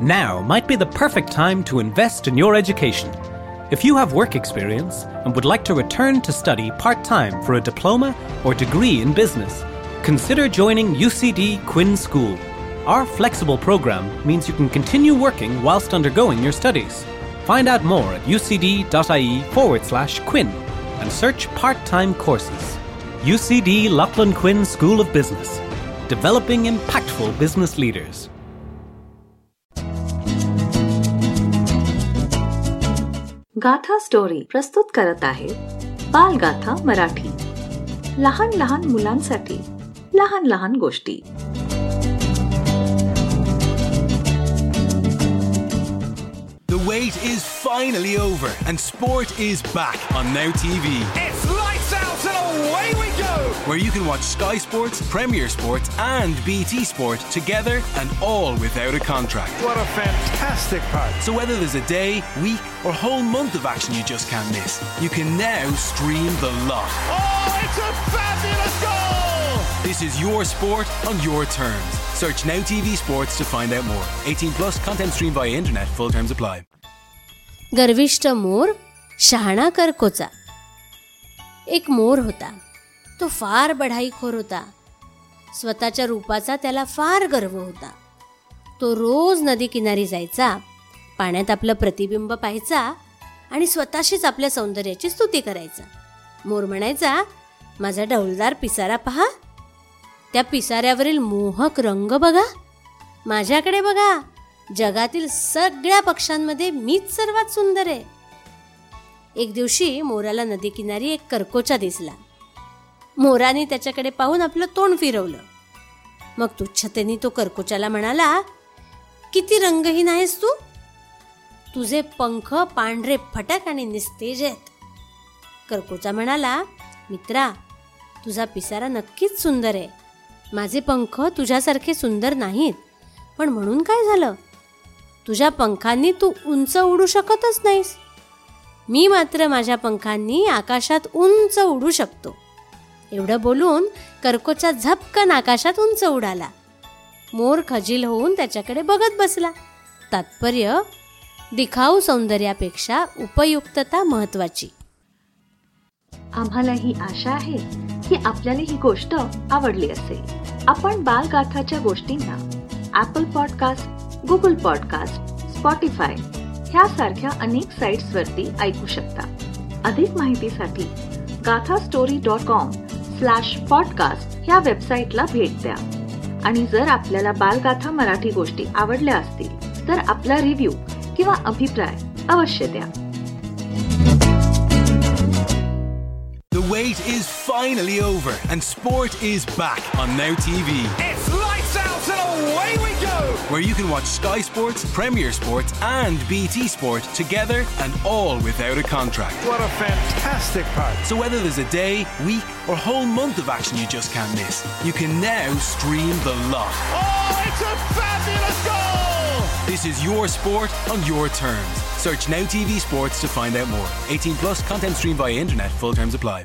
Now might be the perfect time to invest in your education. If you have work experience and would like to return to study part time for a diploma or degree in business, consider joining UCD Quinn School. Our flexible program means you can continue working whilst undergoing your studies. Find out more at ucd.ie forward slash Quinn and search part time courses. UCD Lachlan Quinn School of Business, developing impactful business leaders. Gatha story प्रस्तुत करत आहे बालगाथा मराठी लहान लहान मुलांसाठी लहान लहान गोष्टी The wait is finally over and sport is back on Now TV. It's lights out and away we! Where you can watch Sky Sports, Premier Sports, and BT Sport together and all without a contract. What a fantastic part. So whether there's a day, week, or whole month of action you just can't miss, you can now stream the lot. Oh, it's a fabulous goal! This is your sport on your terms. Search Now TV Sports to find out more. 18 plus content streamed via internet. Full terms apply. गर्विष्ठ मोर शहाणा करकोचा एक मोर होता तो फार बढाईखोर होता. स्वतःच्या रूपाचा त्याला फार गर्व होता. तो रोज नदी किनारी जायचा पाण्यात आपलं प्रतिबिंब पाहायचा आणि स्वतःशीच आपल्या सौंदर्याची स्तुती करायचा. मोर म्हणायचा माझा डौलदार पिसारा पहा. त्या पिसाऱ्यावरील मोहक रंग बघा. माझ्याकडे बघा जगातील सगळ्या पक्ष्यांमध्ये मीच सर्वात सुंदर आहे. एक दिवशी मोराला नदीकिनारी एक करकोचा दिसला. मोराने त्याच्याकडे पाहून आपलं तोंड फिरवलं. मग तुच्छतेने तो करकोचाला म्हणाला किती रंगहीन आहेस तू. तुझे पंख पांढरे फटक आणि निस्तेज आहेत. कर्कोचा म्हणाला मित्रा तुझा पिसारा नक्कीच सुंदर आहे. माझे पंख तुझ्यासारखे सुंदर नाहीत. पण म्हणून काय झालं? तुझ्या पंखांनी तू उंच उडू शकतच नाहीस. मी मात्र माझ्या पंखांनी आकाशात उंच उडू शकतो. एवढं बोलून कर्कोचा झपकन आकाशात उंच उडाला. मोर खजील होऊन त्याच्याकडे बघत बसला. तात्पर्य दिखाऊ सौंदर्यापेक्षा उपयुक्तता महत्वाची आम्हाला ही आशा आहे की आपल्याला ही गोष्ट आवडली असेल. आपण बालगाथाच्या गोष्टींना Apple podcast Google podcast Spotify ह्यासारख्या अनेक साइट्स वरती ऐकू शकता. अधिक माहितीसाठी Gatha story dot com slash podcast ह्या वेबसाईटला भेट द्या आणि जर आपल्याला बालगाथा मराठी गोष्टी आवडल्या असतील तर आपला रिव्ह्यू किंवा अभिप्राय अवश्य द्या The wait is finally over and sport is back on Now TV. It's lights out and away we go! Where you can watch Sky Sports, Premier Sports, and BT Sport together and all without a contract. What a fantastic part. So whether there's a day, week, or whole month of action you just can't miss, you can now stream the lot. Oh, it's a fabulous goal! This is your sport on your terms. Search Now TV Sports to find out more. 18 plus content streamed via internet. Full terms apply.